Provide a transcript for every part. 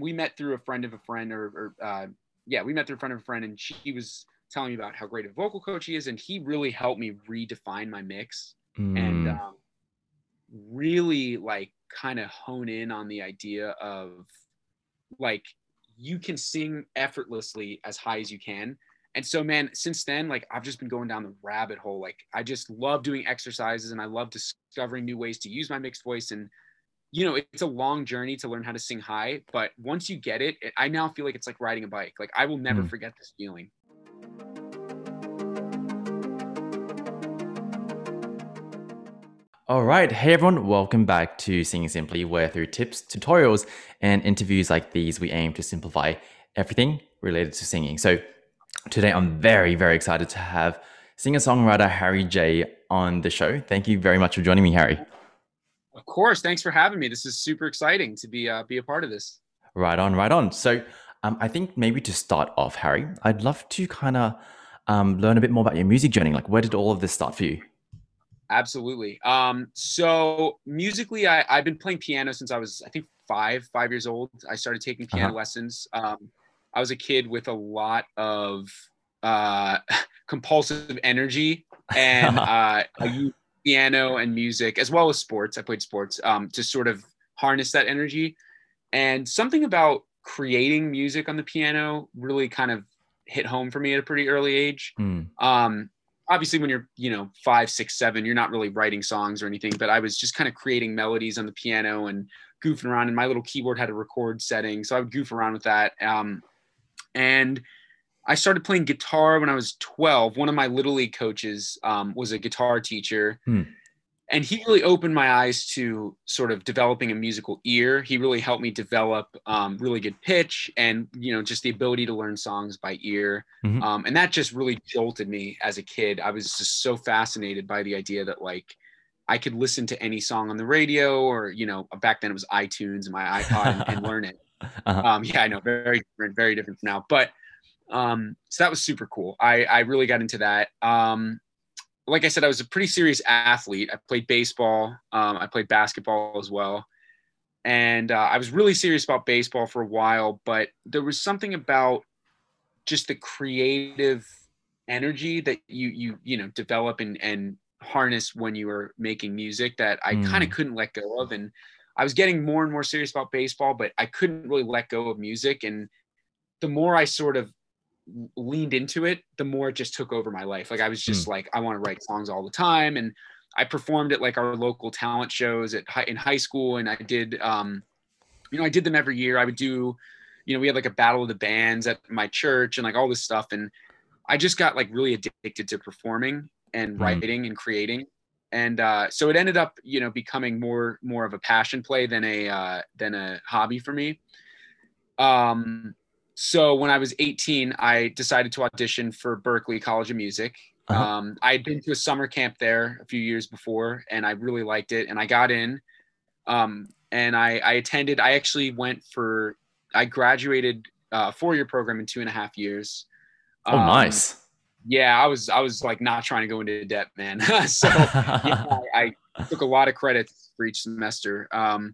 we met through a friend of a friend, or, or uh, yeah, we met through a friend of a friend, and she was telling me about how great a vocal coach he is, and he really helped me redefine my mix Mm. and um, really like kind of hone in on the idea of like you can sing effortlessly as high as you can. And so, man, since then, like I've just been going down the rabbit hole. Like I just love doing exercises and I love discovering new ways to use my mixed voice. And, you know, it's a long journey to learn how to sing high. But once you get it, I now feel like it's like riding a bike. Like I will never Mm. forget this feeling. All right. Hey, everyone. Welcome back to Singing Simply, where through tips, tutorials, and interviews like these, we aim to simplify everything related to singing. So today, I'm very, very excited to have singer songwriter Harry J on the show. Thank you very much for joining me, Harry. Of course. Thanks for having me. This is super exciting to be uh, be a part of this. Right on, right on. So um, I think maybe to start off, Harry, I'd love to kind of um, learn a bit more about your music journey. Like, where did all of this start for you? Absolutely. Um, so musically, I, I've been playing piano since I was, I think, five, five years old. I started taking piano Uh-huh. lessons. Um, I was a kid with a lot of uh, compulsive energy, and uh, I used piano and music as well as sports. I played sports um, to sort of harness that energy. And something about creating music on the piano really kind of hit home for me at a pretty early age Hmm. um obviously when you're you know five six seven you're not really writing songs or anything but i was just kind of creating melodies on the piano and goofing around and my little keyboard had a record setting so i would goof around with that um and i started playing guitar when i was 12 one of my little league coaches um, was a guitar teacher. Hmm. and he really opened my eyes to sort of developing a musical ear. He really helped me develop um, really good pitch and you know just the ability to learn songs by ear. Mhm. um, and that just really jolted me as a kid. I was just so fascinated by the idea that like i could listen to any song on the radio or you know back then it was itunes and my ipod and, and learn it. Uh-huh. um, yeah i know very different very different from now. But um, so that was super cool. I i really got into that. Um, like i said i was a pretty serious athlete. I played baseball. Um, i played basketball as well. And uh, i was really serious about baseball for a while but there was something about just the creative energy that you you you know develop and and harness when you were making music that I kind of Mm. couldn't let go of. And I was getting more and more serious about baseball but I couldn't really let go of music. And the more I sort of leaned into it the more it just took over my life. Like I was just like I want to write songs all the time and I performed at like our local talent shows at high, in high school and I did um you know I did them every year. I would do you know we had like a battle of the bands at my church and like all this stuff and I just got like really addicted to performing and Mhm. writing and creating and uh, so it ended up you know becoming more more of a passion play than a uh, than a hobby for me. Um so when i was 18 i decided to audition for berklee college of music Uh-huh. um, i had been to a summer camp there a few years before and i really liked it and i got in um, and I, I attended i actually went for i graduated uh, a four-year program in two and a half years oh, Um, nice. yeah i was i was like not trying to go into debt man so yeah, I, I took a lot of credits for each semester. Um,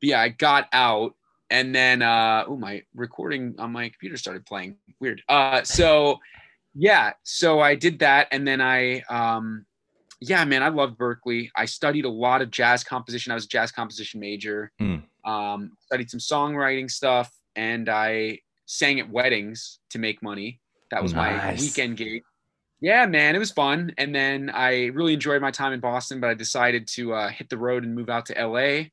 but yeah, I got out and then, uh, oh, my recording on my computer started playing weird. Uh, so yeah, so I did that. And then I, um, yeah, man, I loved Berklee. I studied a lot of jazz composition. I was a jazz composition major, Mm. um, studied some songwriting stuff and I sang at weddings to make money. That was my weekend gig. Yeah, man, it was fun. And then I really enjoyed my time in Boston, but I decided to uh, hit the road and move out to LA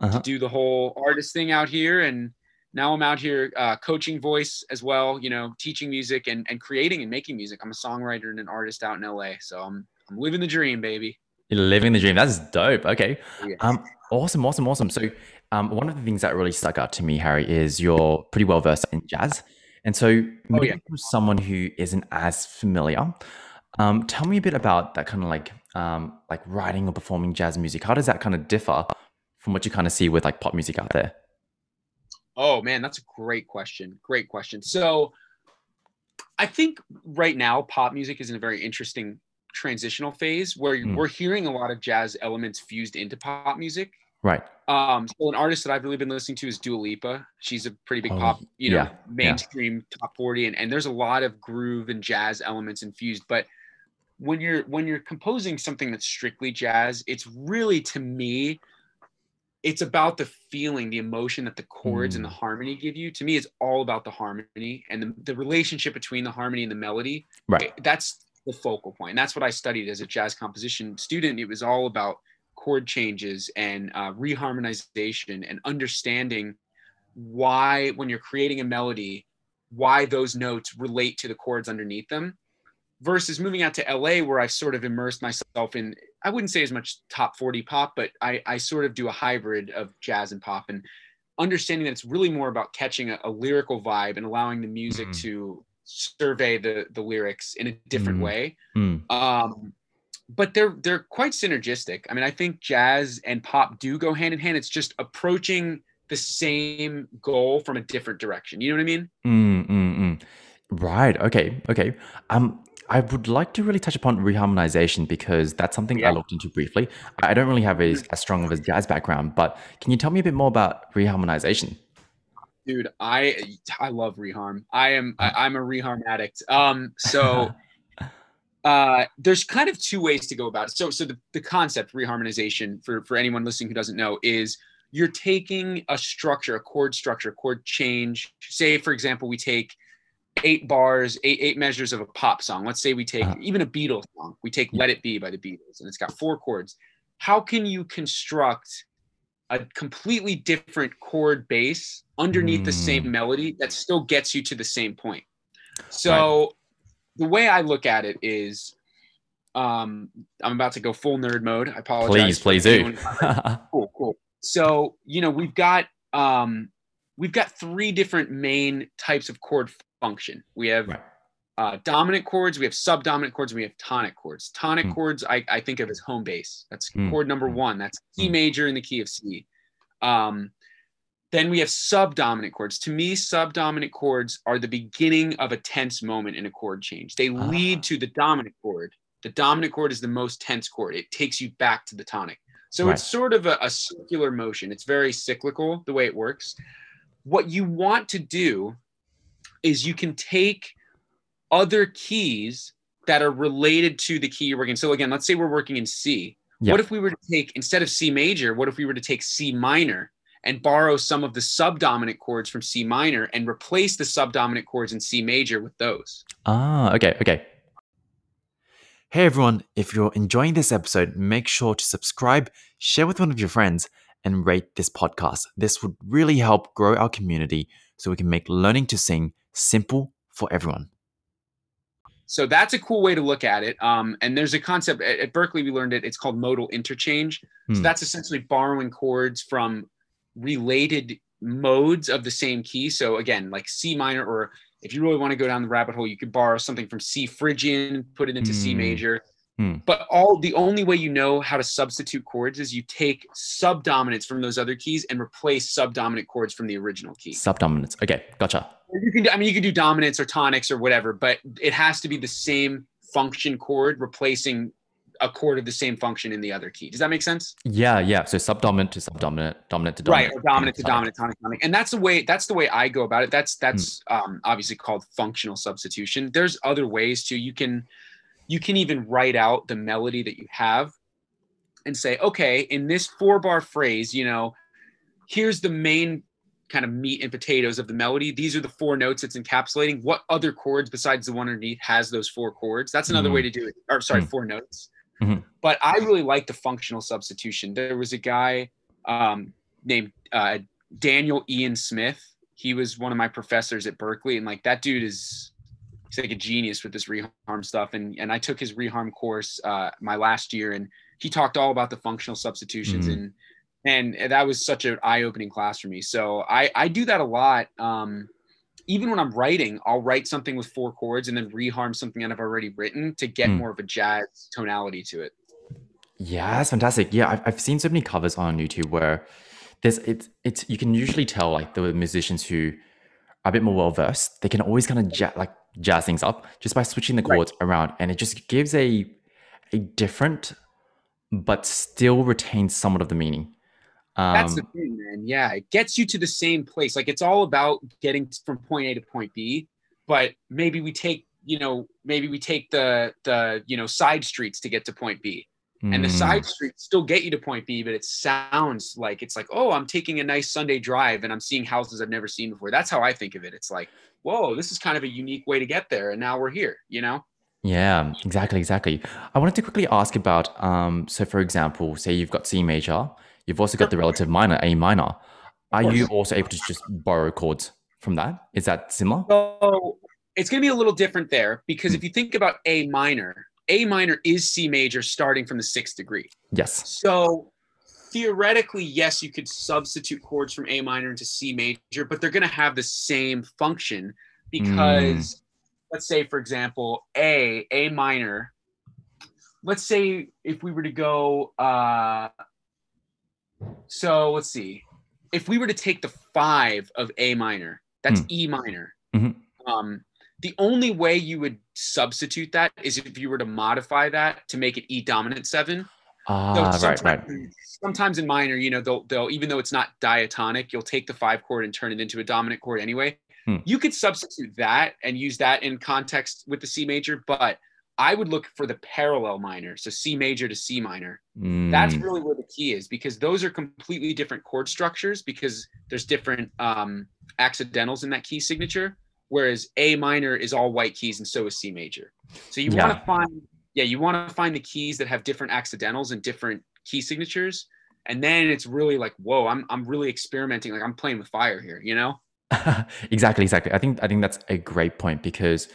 Uh-huh. to do the whole artist thing out here. And now I'm out here uh, coaching voice as well, you know, teaching music and, and creating and making music. I'm a songwriter and an artist out in LA. So I'm, I'm living the dream, baby. You're living the dream. That's dope. Okay. Yeah. Um, awesome, awesome, awesome. So, um, one of the things that really stuck out to me, Harry, is you're pretty well versed in jazz, and so maybe yeah. for someone who isn't as familiar, um, tell me a bit about that kind of like, um, like writing or performing jazz music. How does that kind of differ from what you kind of see with like pop music out there? Oh man, that's a great question. Great question. So I think right now pop music is in a very interesting transitional phase where Mm. we're hearing a lot of jazz elements fused into pop music. Right. Um, so an artist that I've really been listening to is Dua Lipa. She's a pretty big Oh, pop, you know, yeah, mainstream top 40 and, and there's a lot of groove and jazz elements infused. But when you're when you're composing something that's strictly jazz, it's really to me, it's about the feeling, the emotion that the chords and the Mm. harmony give you. To me, it's all about the harmony and the, the relationship between the harmony and the melody Right. that's the focal point. And that's what I studied as a jazz composition student. It was all about chord changes and uh, reharmonization and understanding why, when you're creating a melody, why those notes relate to the chords underneath them. Versus moving out to LA, where I've sort of immersed myself in, I wouldn't say as much top 40 pop, but I, I sort of do a hybrid of jazz and pop and understanding that it's really more about catching a, a lyrical vibe and allowing the music Mhm. to survey the the lyrics in a different Mhm. way Mm. um but they're they're quite synergistic i mean i think jazz and pop do go hand in hand it's just approaching the same goal from a different direction you know what i mean Mm, mm, mm. Right. Okay. Okay. Um, I would like to really touch upon reharmonization because that's something I looked into briefly. I don't really have a, as strong of a jazz background, but can you tell me a bit more about reharmonization? dude i i love reharm. I am I, i'm a reharm addict. Um so uh there's kind of two ways to go about it. So so the, the concept reharmonization for for anyone listening who doesn't know is you're taking a structure a chord structure a chord change. Say for example we take eight bars eight eight measures of a pop song let's say we take Uh-huh. even a beatles song we take Yeah. let it be by the beatles and it's got four chords how can you construct a completely different chord base underneath the same Mm. melody that still gets you to the same point. So the way I look at it is um I'm about to go full nerd mode. I apologize. please, please do. cool, cool. So, you know, we've got um we've got three different main types of chord function. We have Right. uh, dominant chords, we have subdominant chords, and we have tonic chords. Tonic Mm. chords I, I think of as home base. That's Mm. chord number Mm. one. That's C Mm. major in the key of C. Um, then we have subdominant chords. To me, subdominant chords are the beginning of a tense moment in a chord change. They Ah. lead to the dominant chord. The dominant chord is the most tense chord. It takes you back to the tonic. So Right. it's sort of a, a circular motion. It's very cyclical the way it works. What you want to do is you can take other keys that are related to the key you're working. So again, let's say we're working in C. Yeah. What if we were to take instead of C major, what if we were to take C minor and borrow some of the subdominant chords from C minor and replace the subdominant chords in C major with those? Ah, okay, okay. Hey everyone, if you're enjoying this episode, make sure to subscribe, share with one of your friends, and rate this podcast. This would really help grow our community so we can make learning to sing simple for everyone. So that's a cool way to look at it. Um, and there's a concept at, at Berklee, we learned it. It's called modal interchange. So Hmm. that's essentially borrowing chords from related modes of the same key. So again, like C minor, or if you really want to go down the rabbit hole, you could borrow something from C Phrygian, put it into C Hmm. major. Hmm. But all the only way you know how to substitute chords is you take subdominants from those other keys and replace subdominant chords from the original key. Subdominants. Okay, gotcha. You can, do- I mean, you can do dominants or tonics or whatever, but it has to be the same function chord replacing a chord of the same function in the other key. Does that make sense? Yeah, yeah. So subdominant to subdominant, dominant to dominant. right dominant. or dominant to dominant tonic tonic and that's the way that's the way i go about it that's that's um, obviously called functional substitution there's other ways to you can you can even write out the melody that you have and say okay in this four bar phrase you know here's the main kind of meat and potatoes of the melody these are the four notes it's encapsulating what other chords besides the one underneath has those four chords that's another Mm. way to do it or sorry Mm. four notes Mhm. but i really like the functional substitution there was a guy um, named uh, Daniel Ian Smith. He was one of my professors at Berklee, and like that dude is he's like a genius with this reharm stuff. And and I took his reharm course uh, my last year, and he talked all about the functional substitutions, Mhm. and and that was such an eye opening class for me. So I I do that a lot. Um, even when I'm writing, I'll write something with four chords and then reharm something that I've already written to get Mm. more of a jazz tonality to it. Yeah, that's fantastic. Yeah, I've, I've seen so many covers on YouTube where there's it's it's you can usually tell like the musicians who are a bit more well versed, they can always kind of ja- like jazz things up just by switching the Right. chords around, and it just gives a a different but still retains somewhat of the meaning. Um, That's the thing, man. Yeah, it gets you to the same place. Like it's all about getting from point A to point B, but maybe we take, you know, maybe we take the the you know side streets to get to point B, and the mm, side streets still get you to point B, but it sounds like it's like, oh, I'm taking a nice Sunday drive and I'm seeing houses I've never seen before. That's how I think of it. It's like, whoa, this is kind of a unique way to get there, and now we're here. You know? Yeah, exactly, exactly. I wanted to quickly ask about, um, so for example, say you've got C major, you've also got the relative minor, A minor. Are you also able to just borrow chords from that? Is that similar? So it's going to be a little different there because if you think about A minor, A minor is C major starting from the sixth degree. Yes. So theoretically, yes, you could substitute chords from A minor into C major, but they're going to have the same function because, let's say, for example, A, A minor. Let's say if we were to go, uh, so let's see, if we were to take the five of A minor, that's Hmm. E minor. Mhm. Um, the only way you would substitute that is if you were to modify that to make it E dominant seven. So Ah, right, sometimes, right. sometimes in minor, you know, they'll they'll even though it's not diatonic, you'll take the five chord and turn it into a dominant chord anyway. Hmm. You could substitute that and use that in context with the C major, but I would look for the parallel minor, so C major to C minor. That's Mm, really where the key is because those are completely different chord structures because there's different um, accidentals in that key signature. Whereas A minor is all white keys and so is C major. So you want to find, yeah, you want to find the keys that have different accidentals and different key signatures. And then it's really like, whoa, I'm I'm really experimenting. Like I'm playing with fire here, you know? exactly, exactly. I think I think that's a great point because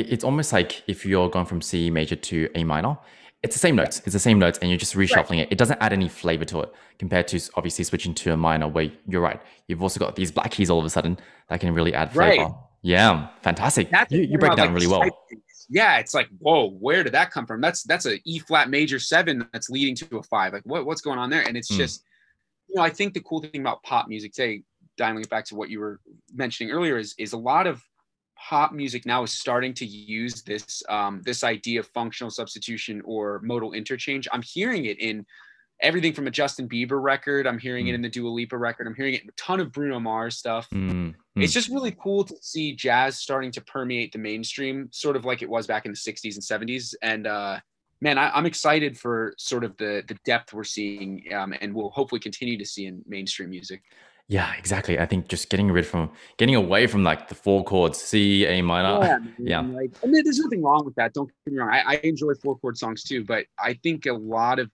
it's almost like if you're going from C major to A minor, it's the same notes. It's the same notes, and you're just reshuffling it. It doesn't add any flavor to it compared to obviously switching to a minor where you're right. You've also got these black keys all of a sudden that can really add flavor. Right. Yeah, fantastic. That's you, you break it down like, really well. Yeah, it's like, whoa, where did that come from? That's that's a E flat major seven that's leading to a five. Like, what, what's going on there? And it's Hmm. just, you know, I think the cool thing about pop music, say, dialing it back to what you were mentioning earlier, is is a lot of pop music now is starting to use this um, this idea of functional substitution or modal interchange. I'm hearing it in everything from a Justin Bieber record. I'm hearing it Hmm. in the Dua Lipa record. I'm hearing it in a ton of Bruno Mars stuff Mm, it's just really cool to see jazz starting to permeate the mainstream, sort of like it was back in the 60s and 70s. And uh, man, I, I'm excited for sort of the the depth we're seeing, um, and we'll hopefully continue to see in mainstream music. Yeah, exactly. I think just getting rid from getting away from like the four chords, C, A minor. man. yeah. Like, I mean, there's nothing wrong with that. Don't get me wrong. I, I enjoy four chord songs too, but I think a lot of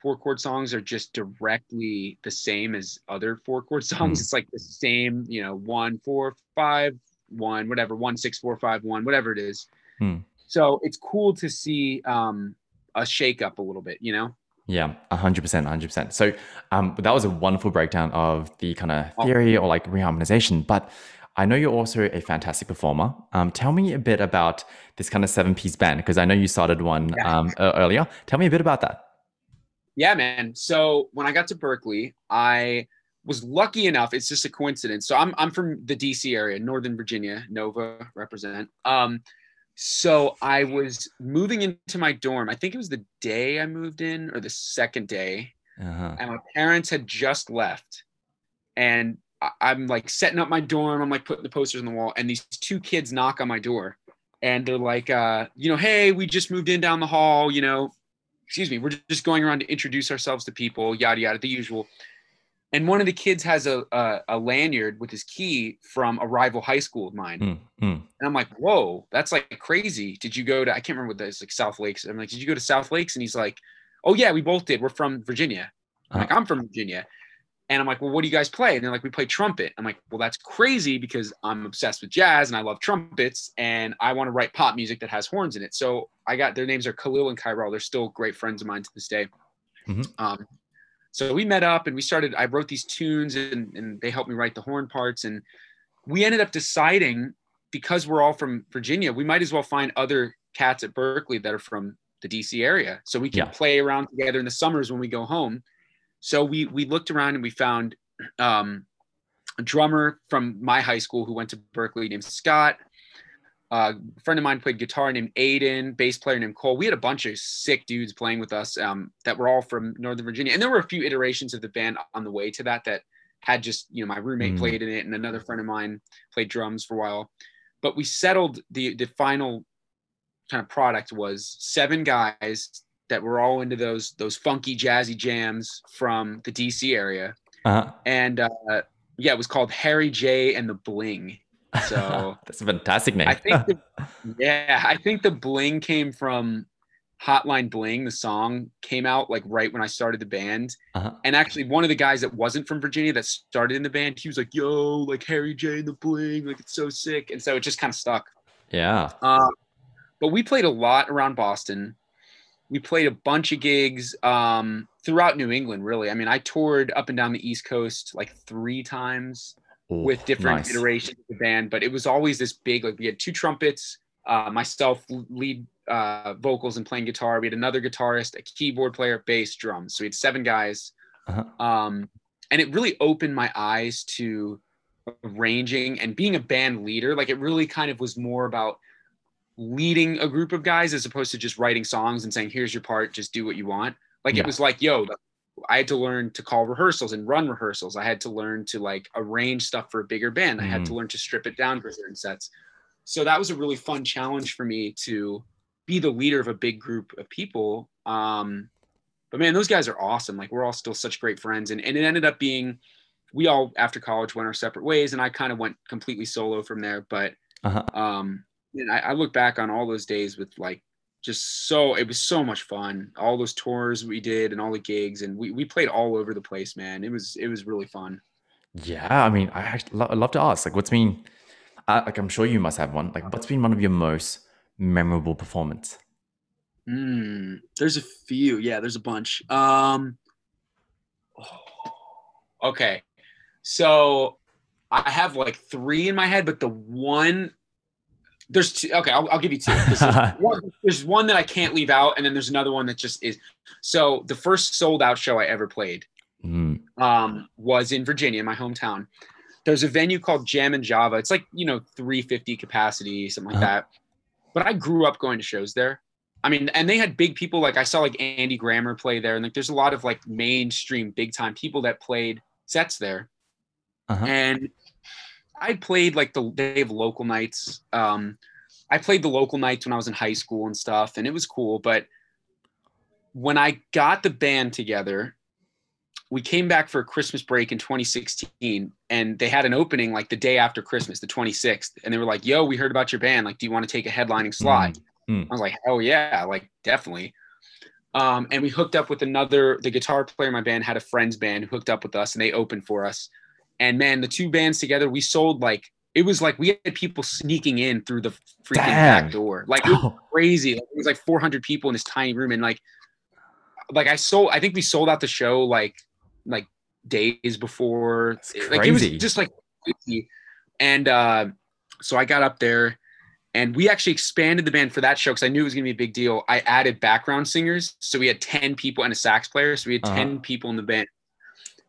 four chord songs are just directly the same as other four chord songs. Mm. It's like the same, you know, one, four, five, one, whatever, one, six, four, five, one, whatever it is. Mm. So it's cool to see um, a shake up a little bit, you know? Yeah, hundred percent, hundred percent. So, um, that was a wonderful breakdown of the kind of theory or like reharmonization. But I know you're also a fantastic performer. Um, tell me a bit about this kind of seven-piece band because I know you started one Yeah. um, earlier. Tell me a bit about that. Yeah, man. So when I got to Berklee, I was lucky enough. It's just a coincidence. So I'm I'm from the DC area, Northern Virginia, Nova represent. Um, so I was moving into my dorm. I think it was the day I moved in, or the second day, Uh-huh. and my parents had just left, and I'm like setting up my dorm. I'm like putting the posters on the wall, and these two kids knock on my door, and they're like, uh, you know, hey, we just moved in down the hall. You know, excuse me, we're just going around to introduce ourselves to people, yada yada, the usual. And one of the kids has a a, a lanyard with his key from a rival high school of mine, Mm, mm. and I'm like, whoa, that's like crazy. Did you go to? I can't remember what that is, like South Lakes. I'm like, did you go to South Lakes? And he's like, oh yeah, we both did. We're from Virginia. I'm like, I'm from Virginia. And I'm like, well, what do you guys play? And they're like, we play trumpet. I'm like, well, that's crazy because I'm obsessed with jazz and I love trumpets and I want to write pop music that has horns in it. So I got their names are Khalil and Kyrell. They're still great friends of mine to this day. Mhm. Um, so we met up and we started, I wrote these tunes and, and they helped me write the horn parts. And we ended up deciding because we're all from Virginia, we might as well find other cats at Berklee that are from the DC area. So we can Yeah. play around together in the summers when we go home. So we we looked around and we found um, a drummer from my high school who went to Berkeley named Scott. Uh, a friend of mine played guitar named Aiden, bass player named Cole. We had a bunch of sick dudes playing with us um, that were all from Northern Virginia, and there were a few iterations of the band on the way to that that had just you know my roommate mm. played in it, and another friend of mine played drums for a while. But we settled the the final kind of product was seven guys that were all into those those funky jazzy jams from the DC area, uh-huh. and uh, yeah, it was called Harry J and the Bling. So that's a fantastic name. I think, the, yeah, I think the Bling came from Hotline Bling. The song came out like right when I started the band, uh-huh. and actually one of the guys that wasn't from Virginia that started in the band, he was like, "Yo, like Harry J and the Bling, like it's so sick," and so it just kind of stuck. Yeah. Um, but we played a lot around Boston. We played a bunch of gigs um, throughout New England, really. I mean, I toured up and down the East Coast like three times Ooh, with different nice. iterations of the band, but it was always this big, like we had two trumpets, uh, myself lead uh, vocals and playing guitar. We had another guitarist, a keyboard player, bass, drums. So we had seven guys. Uh-huh. Um, and it really opened my eyes to arranging and being a band leader. Like it really kind of was more about leading a group of guys as opposed to just writing songs and saying, here's your part, just do what you want. Like yeah. it was like, yo, I had to learn to call rehearsals and run rehearsals. I had to learn to like arrange stuff for a bigger band. I had to mm. learn to strip it down for certain sets. So that was a really fun challenge for me to be the leader of a big group of people. Um, but man, those guys are awesome. Like we're all still such great friends. And, and it ended up being, we all after college went our separate ways and I kind of went completely solo from there. But uh-huh. um, and I, I look back on all those days with like just so it was so much fun. All those tours we did and all the gigs and we, we played all over the place man. It was it was really fun. Yeah i mean i actually lo- love to ask like what's been uh, like i'm sure you must have one like what's been one of your most memorable performance? Mm, there's a few. Yeah there's a bunch. Um okay. So i have like three in my head but the one there's two. Okay, I'll, I'll give you two. one, there's one that I can't leave out, and then there's another one that just is. So the first sold out show I ever played mm. um, was in Virginia, my hometown. There's a venue called Jammin Java. It's like you know 350 capacity, something like uh-huh. that. But I grew up going to shows there. I mean, and they had big people like I saw like Andy Grammer play there, and like there's a lot of like mainstream big time people that played sets there. Uh-huh. And I played like the they have local nights. Um, I played the local nights when I was in high school and stuff, and it was cool. But when I got the band together, we came back for a Christmas break in 2016, and they had an opening like the day after Christmas, the 26th, and they were like, "Yo, we heard about your band. Like, do you want to take a headlining slot?" Mm-hmm. I was like, "Oh yeah, like definitely." Um, and we hooked up with another. The guitar player in my band had a friend's band who hooked up with us, and they opened for us. And man, the two bands together, we sold like it was like we had people sneaking in through the freaking Damn. back door. Like it was oh. crazy. Like, it was like 400 people in this tiny room, and like, like I sold. I think we sold out the show like like days before. Like it was just like crazy. And uh, so I got up there, and we actually expanded the band for that show because I knew it was gonna be a big deal. I added background singers, so we had 10 people and a sax player. So we had uh-huh. 10 people in the band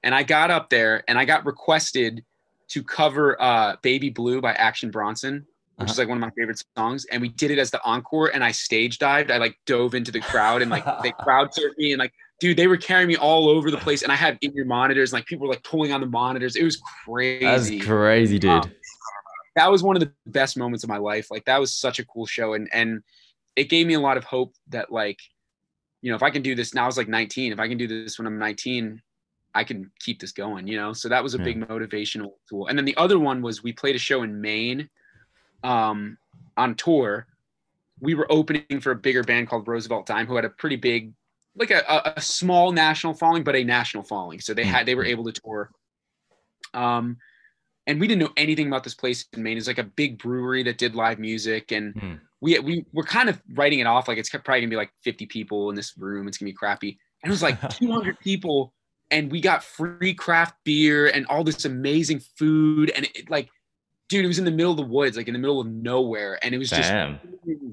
and I got up there and I got requested to cover uh, Baby Blue by Action Bronson, which uh-huh. is like one of my favorite songs. And we did it as the encore and I stage dived. I like dove into the crowd and like they crowd surfed me and like, dude, they were carrying me all over the place. And I had in ear monitors, like people were like pulling on the monitors. It was crazy. That's crazy, dude. Um, that was one of the best moments of my life. Like that was such a cool show. And, and it gave me a lot of hope that like, you know, if I can do this now, I was like 19. If I can do this when I'm 19, I can keep this going, you know? So that was a yeah. big motivational tool. And then the other one was we played a show in Maine um, on tour. We were opening for a bigger band called Roosevelt Dime, who had a pretty big, like a, a small national following, but a national following. So they had, they were able to tour. Um, and we didn't know anything about this place in Maine. It's like a big brewery that did live music. And mm. we, we were kind of writing it off. Like it's probably gonna be like 50 people in this room. It's gonna be crappy. And it was like 200 people and we got free craft beer and all this amazing food. And it, like dude it was in the middle of the woods like in the middle of nowhere. And it was just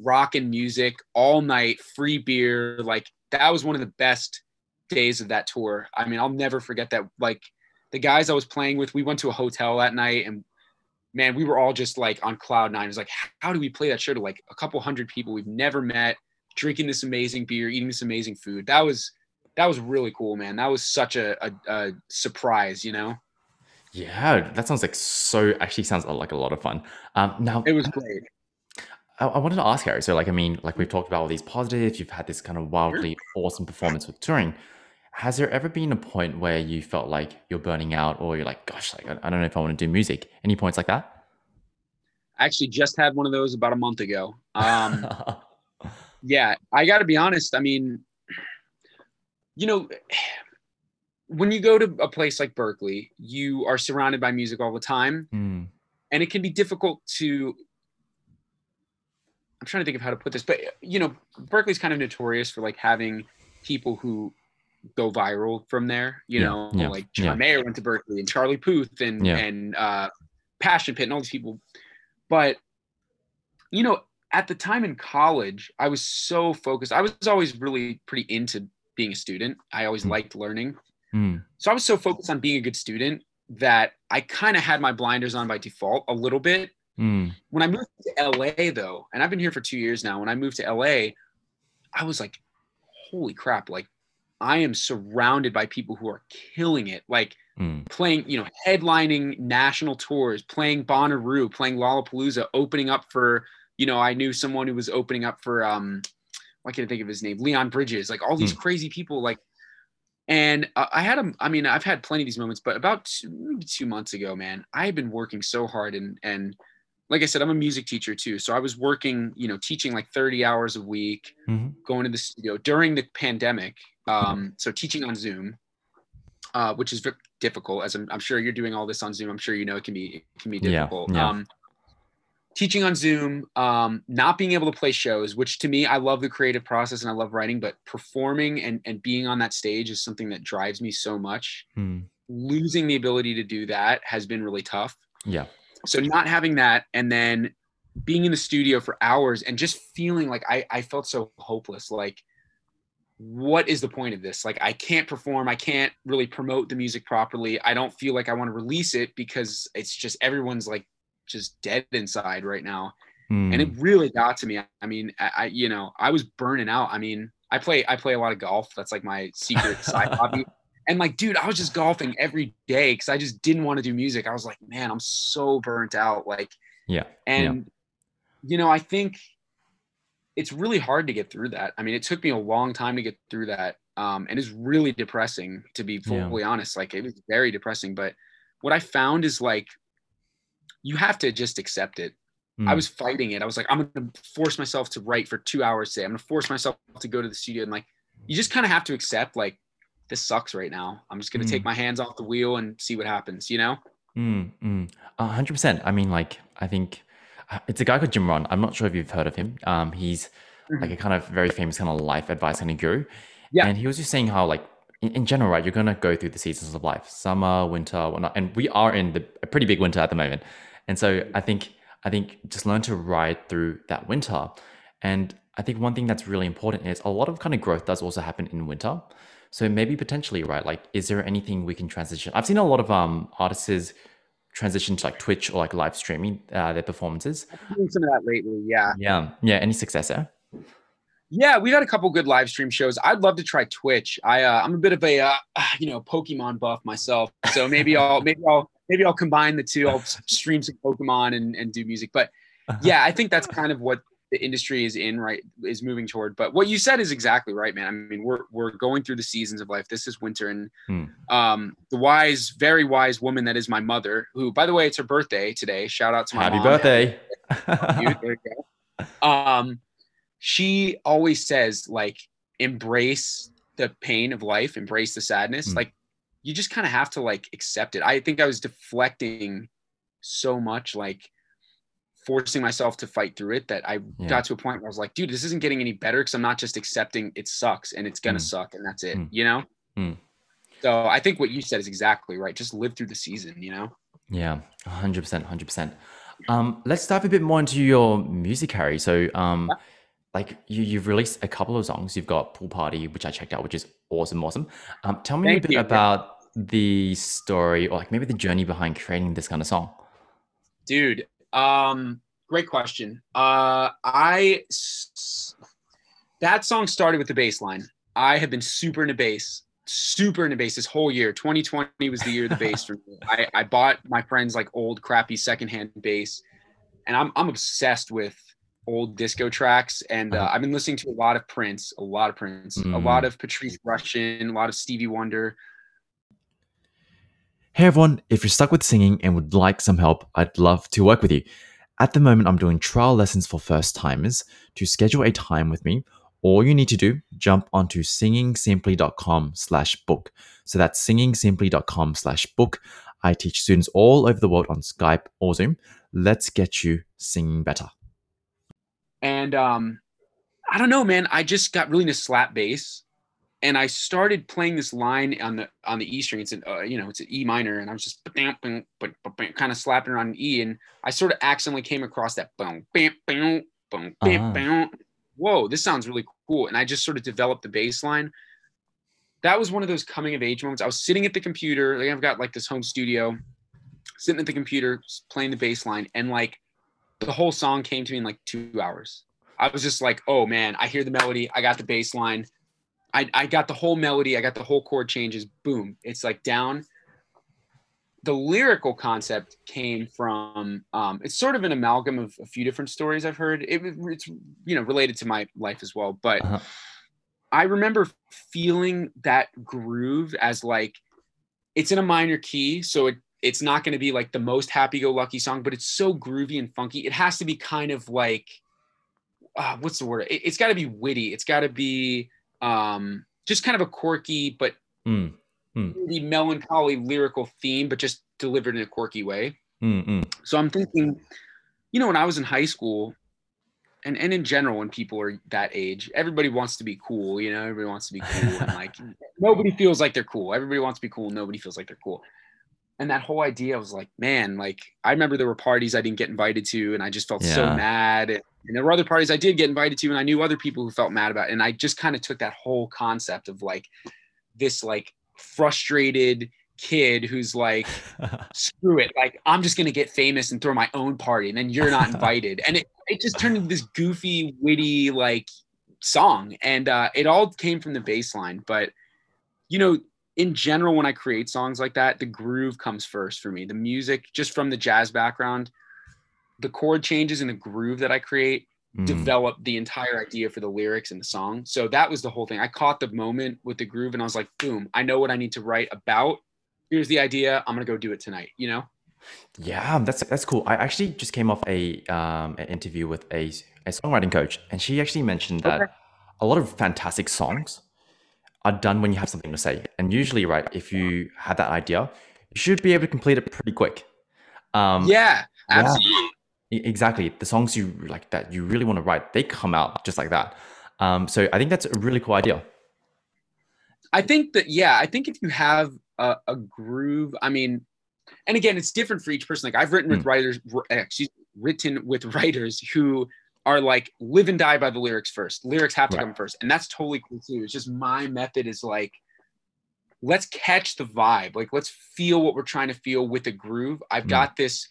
rock and music all night free beer. Like that was one of the best days of that tour. I mean i'll never forget that. Like the guys i was playing with we went to a hotel that night and man, we were all just like on cloud nine. It was like, how do we play that show to like a couple hundred people we've never met, drinking this amazing beer, eating this amazing food? That was that was really cool, man. That was such a, a, a surprise, you know. Yeah, that sounds like so. Actually, sounds like a lot of fun. Um, now it was great. I, I wanted to ask Harry. So, like, I mean, like we've talked about all these positives. You've had this kind of wildly awesome performance with touring. Has there ever been a point where you felt like you're burning out, or you're like, gosh, like I, I don't know if I want to do music? Any points like that? I actually just had one of those about a month ago. Um, yeah, I got to be honest. I mean, you know, when you go to a place like Berklee, you are surrounded by music all the time. Mm. And it can be difficult to I'm trying to think of how to put this, but you know, Berklee's kind of notorious for like having people who go viral from there. You Yeah, know, yeah, like John yeah. Mayer went to Berklee and Charlie Puth and and uh, Passion Pit and all these people. But you know, at the time in college, I was so focused. I was always really pretty into being a student. I always Mm. liked learning. Mm. So I was so focused on being a good student that I kind of had my blinders on by default a little bit. Mm. When I moved to LA though, and I've been here for two years now, when I moved to LA, I was like, holy crap, like I am surrounded by people who are killing it. Like Mm. playing, you know, headlining national tours, playing Bonnaroo, playing Lollapalooza, opening up for, you know, I knew someone who was opening up for um why can't I think of his name? Leon Bridges, like all these crazy people, like and uh, I had a, I mean, I've had plenty of these moments, but about two, maybe two months ago, man, I had been working so hard and and like I said, I'm a music teacher too, so I was working, you know, teaching like 30 hours a week, Mhm. going to the studio during the pandemic. Um, so teaching on Zoom, uh, which is difficult. As I'm, I'm sure you're doing all this on Zoom. I'm sure you know it can be it can be Yeah, difficult. yeah. Um, teaching on Zoom, um, not being able to play shows, which to me, I love the creative process and I love writing, but performing and and being on that stage is something that drives me so much. Mm. Losing the ability to do that has been really tough Yeah. so not having that and then being in the studio for hours and just feeling like I, I felt so hopeless like what is the point of this like i can't perform i can't really promote the music properly i don't feel like i want to release it because it's just everyone's like just dead inside right now. Mm. and it really got to me. I mean I, I you know i was burning out. I mean i play i play a lot of golf. That's like my secret side hobby. And like dude i was just golfing every day because i just didn't want to do music. I was like man i'm so burnt out. Like yeah. and you know i think it's really hard to get through that. I mean it took me a long time to get through that um, and it's really depressing to be Yeah. fully honest. Like it was very depressing. But what i found is like you have to just accept it I Mm. was fighting it. I was like, I'm gonna force myself to write for two hours today. I'm gonna force myself to go to the studio and like you just kind of have to accept like this sucks right now. I'm just gonna Mm. take my hands off the wheel and see what happens, you know? Mm, mm. A hundred percent. I mean, like, I think uh, it's a guy called Jim Rohn. I'm not sure if you've heard of him. Um, he's like a kind of very famous kind of life advice kind of guru. Yeah. And he was just saying how, like, in, in general, right, you're gonna go through the seasons of life, summer, winter, whatnot, and we are in the a pretty big winter at the moment. And so I think I think just learn to ride through that winter. And I think one thing that's really important is a lot of kind of growth does also happen in winter. So maybe potentially, right? Like, is there anything we can transition? I've seen a lot of um artists transition to like Twitch or like live streaming uh, their performances. Doing some of that lately, yeah. Yeah, yeah. Any success there? Yeah, we've had a couple good live stream shows. I'd love to try Twitch. I uh, I'm a bit of a uh, you know Pokemon buff myself, so maybe I'll maybe I'll maybe I'll combine the two. I'll stream some Pokemon and and do music. But yeah, I think that's kind of what the industry is in right is moving toward. But what you said is exactly right, man. I mean, we're we're going through the seasons of life. This is winter, and Hmm. um, the wise, very wise woman that is my mother, who by the way, it's her birthday today. Shout out to my Happy mom. birthday! There you go. Um, she always says like embrace the pain of life, embrace the sadness. Mm. Like you just kind of have to like accept it. I think I was deflecting so much, like forcing myself to fight through it that I Yeah. got to a point where I was like, dude, this isn't getting any better because I'm not just accepting it sucks and it's gonna Mm. suck and that's it, Mm. you know? Mm. So I think what you said is exactly right. Just live through the season, you know? Yeah, hundred percent, hundred percent. Um, let's dive a bit more into your music, Harry. So, um, Yeah. like you, you've released a couple of songs. You've got "Pool Party," which I checked out, which is awesome, awesome. Um, tell me Thank a bit you. about the story, or like maybe the journey behind creating this kind of song. Dude, um, great question. Uh, I that song started with the bass line. I have been super into bass, super into bass this whole year. 2020 was the year of the bass for me. I, I bought my friends like old crappy secondhand bass, and I'm I'm obsessed with old disco tracks. And uh, uh-huh. I've been listening to a lot of Prince, a lot of Prince, mm. a lot of Patrice Rushen, a lot of Stevie Wonder. Hey everyone, if you're stuck with singing and would like some help, I'd love to work with you. At the moment, I'm doing trial lessons for first timers. To schedule a time with me, all you need to do, jump onto singingsimply.com slash book. So that's singingsimply.com slash book. I teach students all over the world on Skype or Zoom. Let's get you singing better. And um, I don't know, man. I just got really into slap bass and I started playing this line on the on the E string. It's an uh, you know it's an E minor, and I was just kind of slapping around an E, and I sort of accidentally came across that boom, bam, bam, boom, bam, bam. Whoa, this sounds really cool, and I just sort of developed the bass line. That was one of those coming of age moments. I was sitting at the computer. Like I've got like this home studio, sitting at the computer playing the bass line, and like the whole song came to me in like two hours. I was just like, oh man, I hear the melody, I got the bass line I, I got the whole melody, I got the whole chord changes, boom, it's like down. The lyrical concept came from um, it's sort of an amalgam of a few different stories I've heard. It, it's you know related to my life as well, but uh-huh. I remember feeling that groove as like it's in a minor key, so it it's not going to be like the most happy-go-lucky song, but it's so groovy and funky. It has to be kind of like uh, what's the word? It, has got to be witty. It's got to be um, just kind of a quirky but mm, mm. really melancholy lyrical theme, but just delivered in a quirky way. Mm-hmm. So I'm thinking, you know, when I was in high school, and and in general, when people are that age, everybody wants to be cool. You know, everybody wants to be cool, and like nobody feels like they're cool. Everybody wants to be cool. Nobody feels like they're cool. And that whole idea, I was like, man, like I remember there were parties I didn't get invited to, and I just felt yeah. so mad. And there were other parties I did get invited to, and I knew other people who felt mad about it. And I just kind of took that whole concept of like this like frustrated kid who's like, screw it, like I'm just gonna get famous and throw my own party, and then you're not invited. and it it just turned into this goofy, witty like song, and uh, it all came from the bass line. But you know, in general, when I create songs like that, the groove comes first for me. The music, just from the jazz background the chord changes and the groove that I create mm. develop the entire idea for the lyrics and the song. So that was the whole thing. I caught the moment with the groove and I was like, boom, I know what I need to write about. Here's the idea. I'm gonna go do it tonight, you know? Yeah, that's that's cool. I actually just came off a um an interview with a, a songwriting coach, and she actually mentioned that okay. a lot of fantastic songs are done when you have something to say. And usually, right, if you have that idea, you should be able to complete it pretty quick. Um, yeah, absolutely. Yeah. Exactly. The songs you like that you really want to write, they come out just like that. Um, so I think that's a really cool idea. I think that yeah, I think if you have a, a groove, I mean, and again, it's different for each person. Like I've written with mm. writers, excuse, written with writers who are like live and die by the lyrics first. Lyrics have to right. come first, and that's totally cool too. It's just my method is like, let's catch the vibe. Like let's feel what we're trying to feel with the groove. I've mm. got this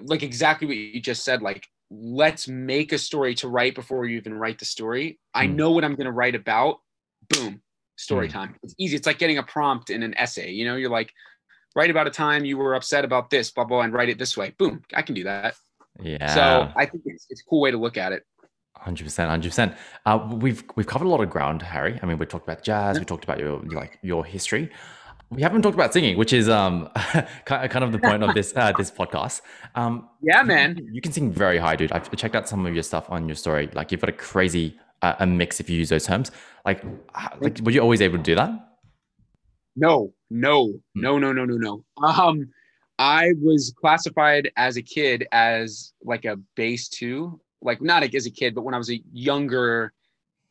like exactly what you just said like let's make a story to write before you even write the story i hmm. know what i'm going to write about boom story mm. time it's easy it's like getting a prompt in an essay you know you're like write about a time you were upset about this blah blah and write it this way boom i can do that yeah so i think it's, it's a cool way to look at it 100% 100% uh, we've we've covered a lot of ground harry i mean we talked about jazz we talked about your like your history we haven't talked about singing, which is um kind of the point of this uh, this podcast. Um, yeah, man, you, you, can sing very high, dude. I've checked out some of your stuff on your story. Like you've got a crazy uh, a mix if you use those terms. Like, like were you always able to do that? No, no, hmm. no, no, no, no, no. Um, I was classified as a kid as like a bass two, like not as a kid, but when I was a younger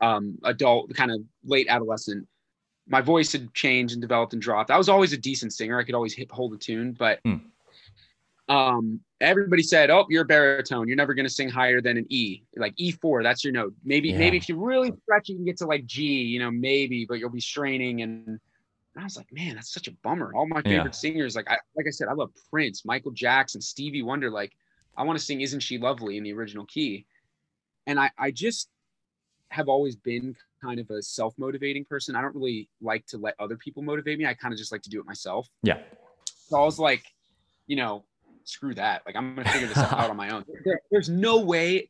um adult, kind of late adolescent my voice had changed and developed and dropped. I was always a decent singer. I could always hit hold a tune, but hmm. um, everybody said, "Oh, you're a baritone. You're never going to sing higher than an E, like E4. That's your note. Maybe, yeah. maybe if you really stretch, you can get to like G. You know, maybe, but you'll be straining." And I was like, "Man, that's such a bummer." All my favorite yeah. singers, like I, like I said, I love Prince, Michael Jackson, Stevie Wonder. Like I want to sing Isn't She Lovely in the original key. And I, I just have always been kind of a self-motivating person. I don't really like to let other people motivate me. I kind of just like to do it myself. Yeah. So I was like, you know, screw that. Like I'm gonna figure this out on my own. There, there's no way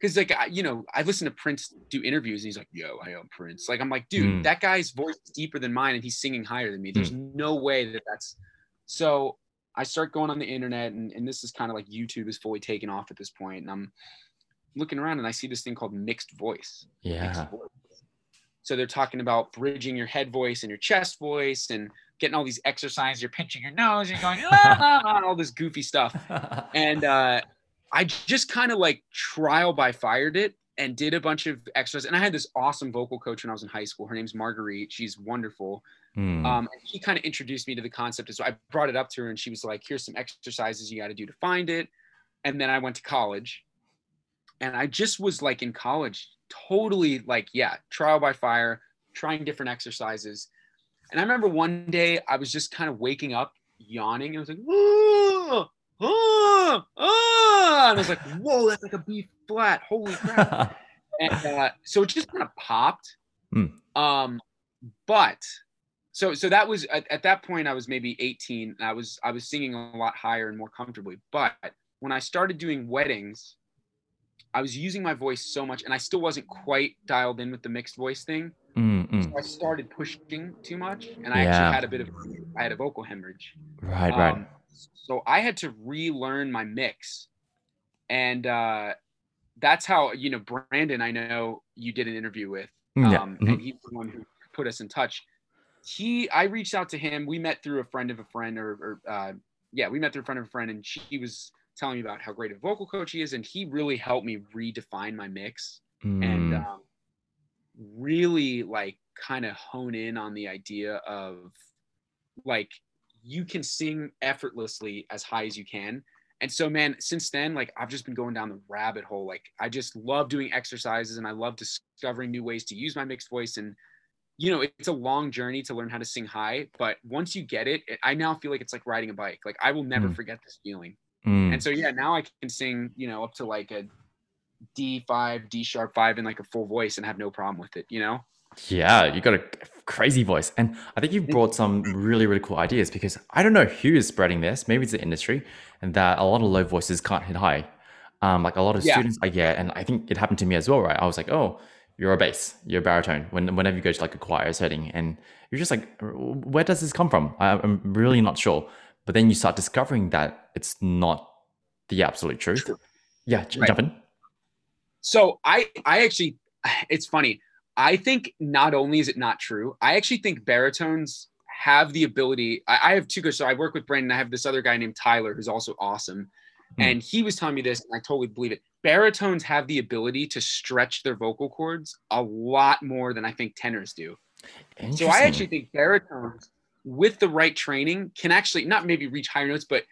because like I, you know I listen to Prince do interviews and he's like, "Yo, I am Prince." Like I'm like, dude, Mm. that guy's voice is deeper than mine and he's singing higher than me. There's no way that that's so. I start going on the internet and, and this is kind of like YouTube is fully taken off at this point, and I'm looking around and I see this thing called mixed voice. Mixed Yeah. voice. So they're talking about bridging your head voice and your chest voice and getting all these exercises. You're pinching your nose, you're going "Ah, ah, ah," all this goofy stuff and uh, I just kind of like trial by fired it and did a bunch of extras. And I had this awesome vocal coach when I was in high school. Her name's Marguerite. She's wonderful. Mm. Um, and she kind of introduced me to the concept. So I brought it up to her, and she was like, "Here's some exercises you got to do to find it." And then I went to college, and I just was like in college, totally like, yeah, trial by fire, trying different exercises. And I remember one day I was just kind of waking up, yawning, and I was like, "Ah, ah, oh, and I was like, "Whoa, that's like a B flat! Holy crap!" and uh, so it just kind of popped. Hmm. Um, but so so that was at, at that point I was maybe 18. And I was I was singing a lot higher and more comfortably. But when I started doing weddings, I was using my voice so much, and I still wasn't quite dialed in with the mixed voice thing. Mm, mm. So I started pushing too much, and I Yeah. actually had a bit of I had a vocal hemorrhage. Right, right. Um, so I had to relearn my mix, and uh, that's how you know Brandon. I know you did an interview with, Mm, yeah. um, mhm. and he's the one who put us in touch. He, I reached out to him. We met through a friend of a friend, or, or uh, yeah, we met through a friend of a friend, and she was telling me about how great a vocal coach he is, and he really helped me redefine my mix and Mm, um, really like kind of hone in on the idea of like you can sing effortlessly as high as you can. And so man since then like i've just been going down the rabbit hole. Like i just love doing exercises and i love discovering new ways to use my mixed voice. And you know it's a long journey to learn how to sing high but once you get it, i now feel like it's like riding a bike. Like i will never Mm. forget this feeling. Mm. and so yeah now i can sing you know up to like a d5 d sharp 5 in like a full voice and have no problem with it you know Yeah, you got a crazy voice. And I think you've brought some really, really cool ideas because I don't know who is spreading this. Maybe it's the industry and that a lot of low voices can't hit high. Um, like a lot of Yeah. students I get, and I think it happened to me as well, right? I was like, oh, you're a bass, you're a baritone. When, whenever you go to like a choir setting and you're just like, where does this come from? I, I'm really not sure. But then you start discovering that it's not the absolute truth. True. Yeah, j- Right. jump in. So I I actually it's funny. I think not only is it not true, I actually think baritones have the ability. I, I have two good. So I work with Brandon. I have this other guy named Tyler who's also awesome. Hmm. And he was telling me this, and I totally believe it. Baritones have the ability to stretch their vocal cords a lot more than I think tenors do. So I actually think baritones, with the right training, can actually not maybe reach higher notes, but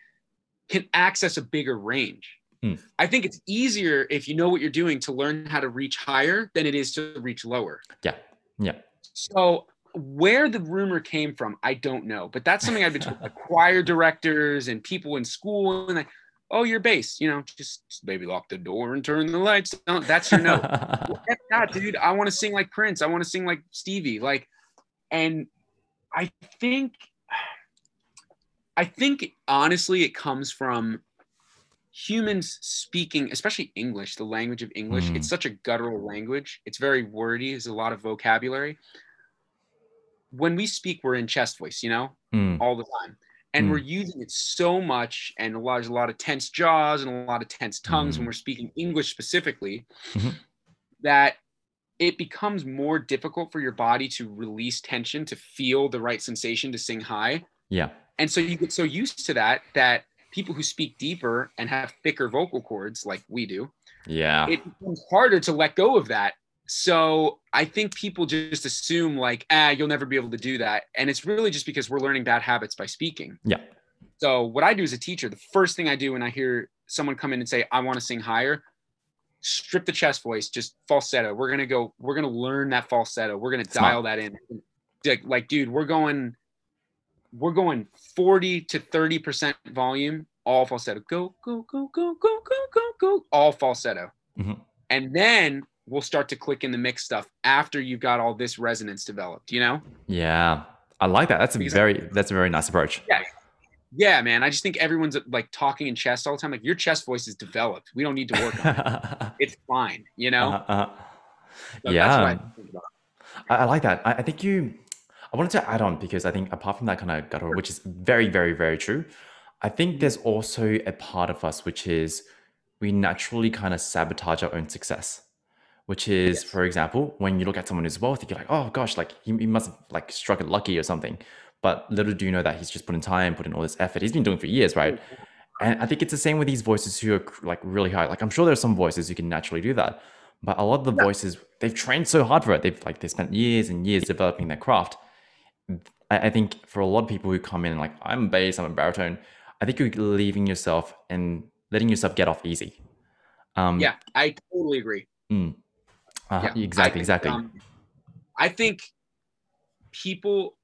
can access a bigger range. Hmm. I think it's easier if you know what you're doing to learn how to reach higher than it is to reach lower. Yeah. Yeah. So where the rumor came from, I don't know, but that's something I've been told by choir directors and people in school, and like, oh, your bass, you know, just maybe lock the door and turn the lights down. That's your note. Not, dude. I want to sing like Prince. I want to sing like Stevie. Like, and I think, I think honestly, it comes from humans speaking, especially English, the language of English. Mm. It's such a guttural language. It's very wordy. There's a lot of vocabulary. When we speak, we're in chest voice, you know, Mm, all the time. And Mm. we're using it so much, and a lot, there's a lot of tense jaws and a lot of tense tongues when Mm. we're speaking English specifically, Mhm. that it becomes more difficult for your body to release tension to feel the right sensation to sing high. yeah. And so you get so used to that that people who speak deeper and have thicker vocal cords like we do, Yeah. it becomes harder to let go of that. So I think people just assume like, ah, you'll never be able to do that. And it's really just because we're learning bad habits by speaking. Yeah. So what I do as a teacher, the first thing I do when I hear someone come in and say, I want to sing higher, strip the chest voice, just falsetto. We're gonna go, we're gonna learn that falsetto. We're gonna Smart. dial that in. Like, dude, we're going, we're going 40 to 30% volume all falsetto. Go, go, go, go, go, go, go, go, all falsetto. Mhm. And then we'll start to click in the mix stuff after you've got all this resonance developed, you know? Yeah. I like that. That's a Because- very that's a very nice approach. Yeah, Yeah, man. I just think everyone's like talking in chest all the time. Like your chest voice is developed. We don't need to work on it. It's fine, you know? uh-huh. So yeah. That's what I think about. I, I like that. I, I think you. I wanted to add on because I think apart from that kind of guttural, which is very, very, very true, I think mm. there's also a part of us which is we naturally kind of sabotage our own success. Which is, Yes. for example, when you look at someone who's wealthy, you're like, oh gosh, like he, he must have like struck it lucky or something. But little do you know that he's just put in time, put in all this effort. He's been doing it for years, right? Mm. And I think it's the same with these voices who are cr- like really high. Like I'm sure there's some voices who can naturally do that, but a lot of the Yeah. voices they've trained so hard for it. They've like they spent years and years developing their craft. I, I think for a lot of people who come in like I'm bass, I'm a baritone. I think you're leaving yourself and letting yourself get off easy. Um, Yeah, I totally agree. mm. Uh, Yeah, I exactly, think, exactly. um, I think people,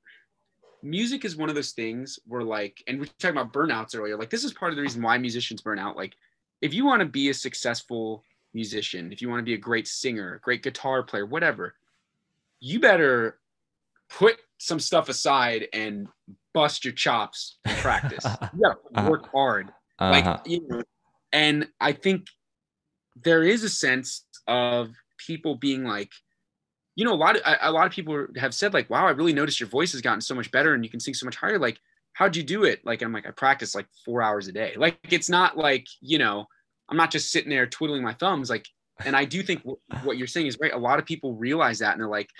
music is one of those things where like, and we were talking about burnouts earlier. Like this is part of the reason why musicians burn out. Like, if you want to be a successful musician, if you want to be a great singer, a great guitar player, whatever, you better put some stuff aside and bust your chops and practice. yeah, Uh-huh. work hard uh-huh. like you know and i think there is a sense of people being like you know a lot of a a lot of people have said like wow i really noticed your voice has gotten so much better and you can sing so much higher like how'd you do it like i'm like i practice like four hours a day like it's not like you know i'm not just sitting there twiddling my thumbs like and i do think wh- what you're saying is right a lot of people realize that and they're like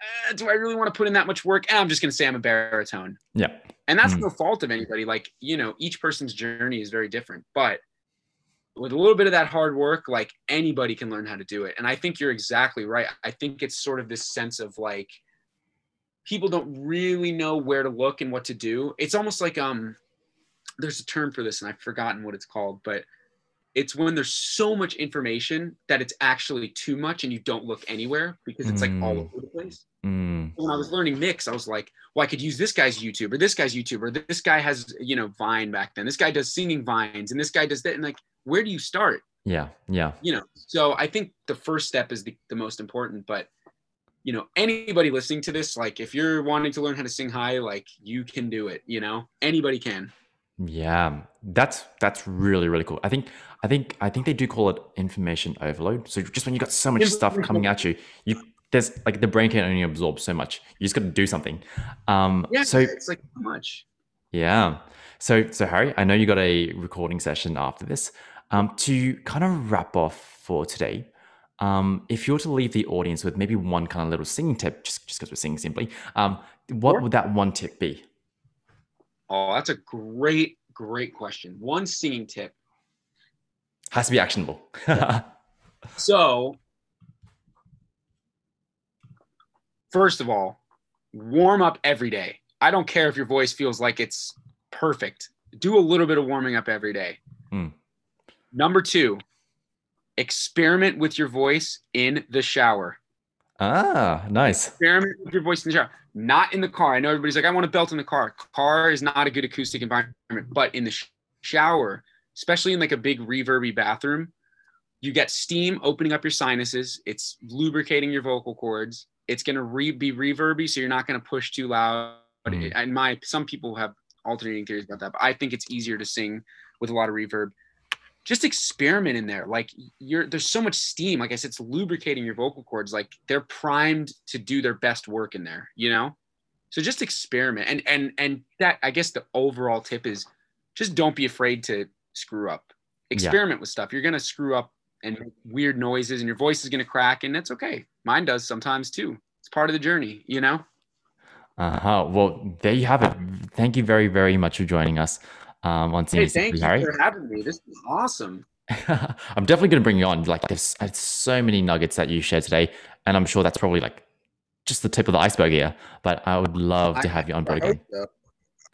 eh, do i really want to put in that much work? Eh, i'm just going to say i'm a baritone. Yeah. and that's Mm. no fault of anybody like you know each person's journey is very different but with a little bit of that hard work like anybody can learn how to do it. And i think you're exactly right. I think it's sort of this sense of like people don't really know where to look and what to do. It's almost like um there's a term for this and i've forgotten what it's called but it's when there's so much information that it's actually too much and you don't look anywhere because it's like all Mm. over the place Mm, when I was learning mix, I was like, well, I could use this guy's YouTube or this guy's YouTube or this guy has, you know, Vine back then. This guy does singing vines and this guy does that. And like, where do you start? yeah. Yeah. You know, so I think the first step is the, the most important. But, you know, anybody listening to this, like, if you're wanting to learn how to sing high, like, you can do it, you know, anybody can. Yeah, that's that's really really cool. I think I think I think they do call it information overload. So just when you got so much stuff coming at you, you there's like the brain can only absorb so much. You just got to do something. Um, Yeah. so it's like how much. yeah, so so Harry, I know you got a recording session after this. Um, to kind of wrap off for today, um, if you were to leave the audience with maybe one kind of little singing tip, just just because we're singing simply, um, what Sure. would that one tip be? Oh, that's a great, great question. One singing tip. Has to be actionable. So, first of all, warm up every day. I don't care if your voice feels like it's perfect. Do a little bit of warming up every day. Hmm. Number two, experiment with your voice in the shower. Ah, nice. Experiment with your voice in the shower, not in the car. I know everybody's like, I want a belt in the car. Car is not a good acoustic environment, but in the sh- shower, especially in like a big reverby bathroom, you get steam opening up your sinuses. It's lubricating your vocal cords. It's going to re- be reverby, so you're not going to push too loud. Mhm. And my some people have alternating theories about that, but I think it's easier to sing with a lot of reverb. Just experiment in there. Like you're there's so much steam. Like I said, it's lubricating your vocal cords. Like they're primed to do their best work in there, you know? So just experiment. And and and that I guess the overall tip is just don't be afraid to screw up. Experiment with stuff. You're gonna screw up and make weird noises and your voice is gonna crack, and that's okay. Mine does sometimes too. It's part of the journey, you know? Uh-huh. Well, there you have it. Thank you very, very much for joining us um, on Hey, thank you Harry. for having me. This is awesome. I'm definitely going to bring you on. Like, there's, there's so many nuggets that you shared today, and I'm sure that's probably like just the tip of the iceberg here. But I would love to have you on board again. so.